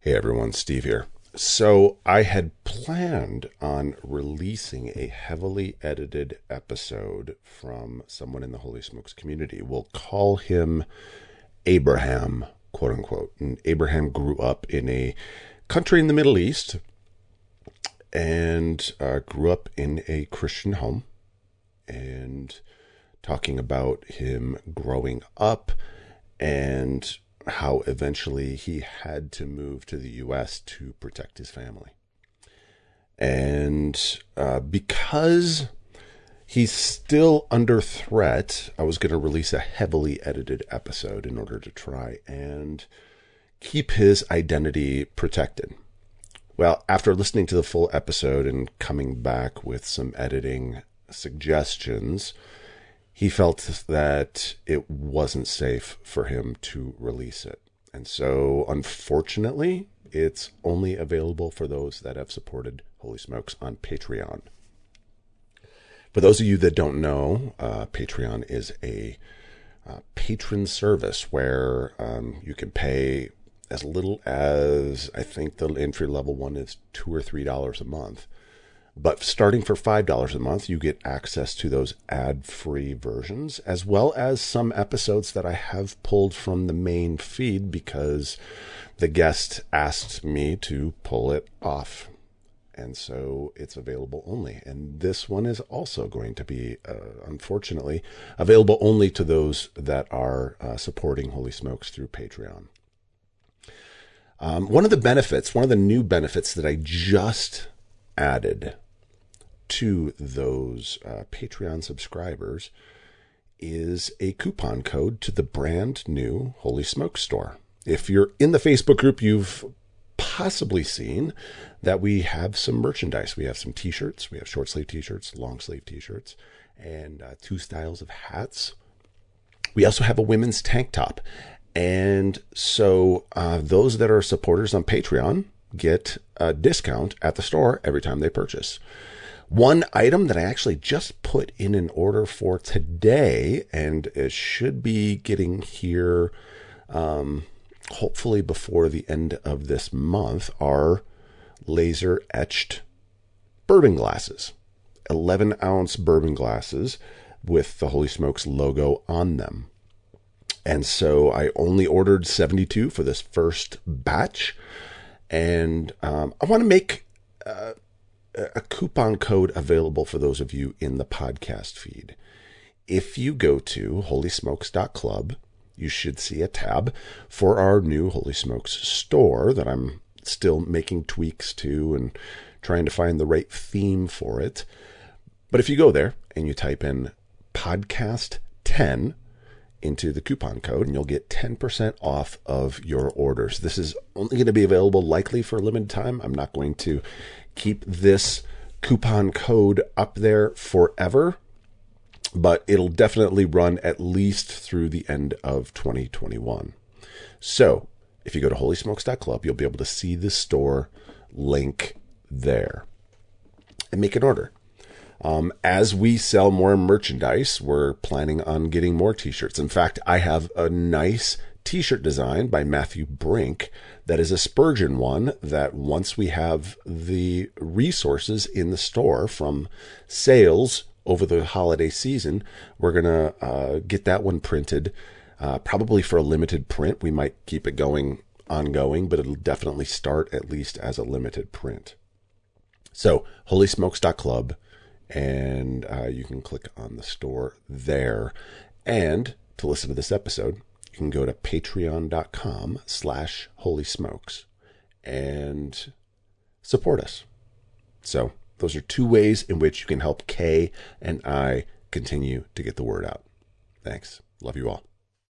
Hey everyone, Steve here. So, I had planned on releasing a heavily edited episode from someone in the Holy Smokes community. We'll call him Abraham, quote unquote. And Abraham grew up in a country in the Middle East and uh, grew up in a Christian home. And talking about him growing up and how eventually he had to move to the U.S. to protect his family. And uh, because he's still under threat, I was going to release a heavily edited episode in order to try and keep his identity protected. Well, after listening to the full episode and coming back with some editing suggestions, he felt that it wasn't safe for him to release it. And so, unfortunately, it's only available for those that have supported Holy Smokes on Patreon. For those of you that don't know, uh, Patreon is a uh, patron service where um, you can pay as little as I think the entry level one is two or three dollars a month but starting for $5 a month, you get access to those ad free versions, as well as some episodes that I have pulled from the main feed because the guest asked me to pull it off. And so it's available only. And this one is also going to be, uh, unfortunately, available only to those that are uh, supporting Holy Smokes through Patreon. Um, one of the benefits, one of the new benefits that I just added to those uh, Patreon subscribers is a coupon code to the brand new Holy Smoke store. If you're in the Facebook group, you've possibly seen that we have some merchandise. We have some t shirts, we have short sleeve t shirts, long sleeve t shirts, and uh, two styles of hats. We also have a women's tank top. And so uh, those that are supporters on Patreon get a discount at the store every time they purchase. One item that I actually just put in an order for today, and it should be getting here um, hopefully before the end of this month, are laser etched bourbon glasses. 11 ounce bourbon glasses with the Holy Smokes logo on them. And so I only ordered 72 for this first batch. And um, I want to make. A coupon code available for those of you in the podcast feed. If you go to holysmokes.club, you should see a tab for our new Holy Smokes store that I'm still making tweaks to and trying to find the right theme for it. But if you go there and you type in podcast 10 into the coupon code and you'll get 10% off of your orders. This is only going to be available likely for a limited time. I'm not going to keep this coupon code up there forever, but it'll definitely run at least through the end of 2021. So, if you go to holysmokes.club, you'll be able to see the store link there and make an order. Um, as we sell more merchandise, we're planning on getting more t shirts. In fact, I have a nice t shirt design by Matthew Brink that is a Spurgeon one that once we have the resources in the store from sales over the holiday season, we're going to uh, get that one printed. Uh, probably for a limited print. We might keep it going ongoing, but it'll definitely start at least as a limited print. So, holysmokes.club, and uh, you can click on the store there. And to listen to this episode, can go to patreon.com slash holy smokes and support us. So those are two ways in which you can help Kay and I continue to get the word out. Thanks. Love you all.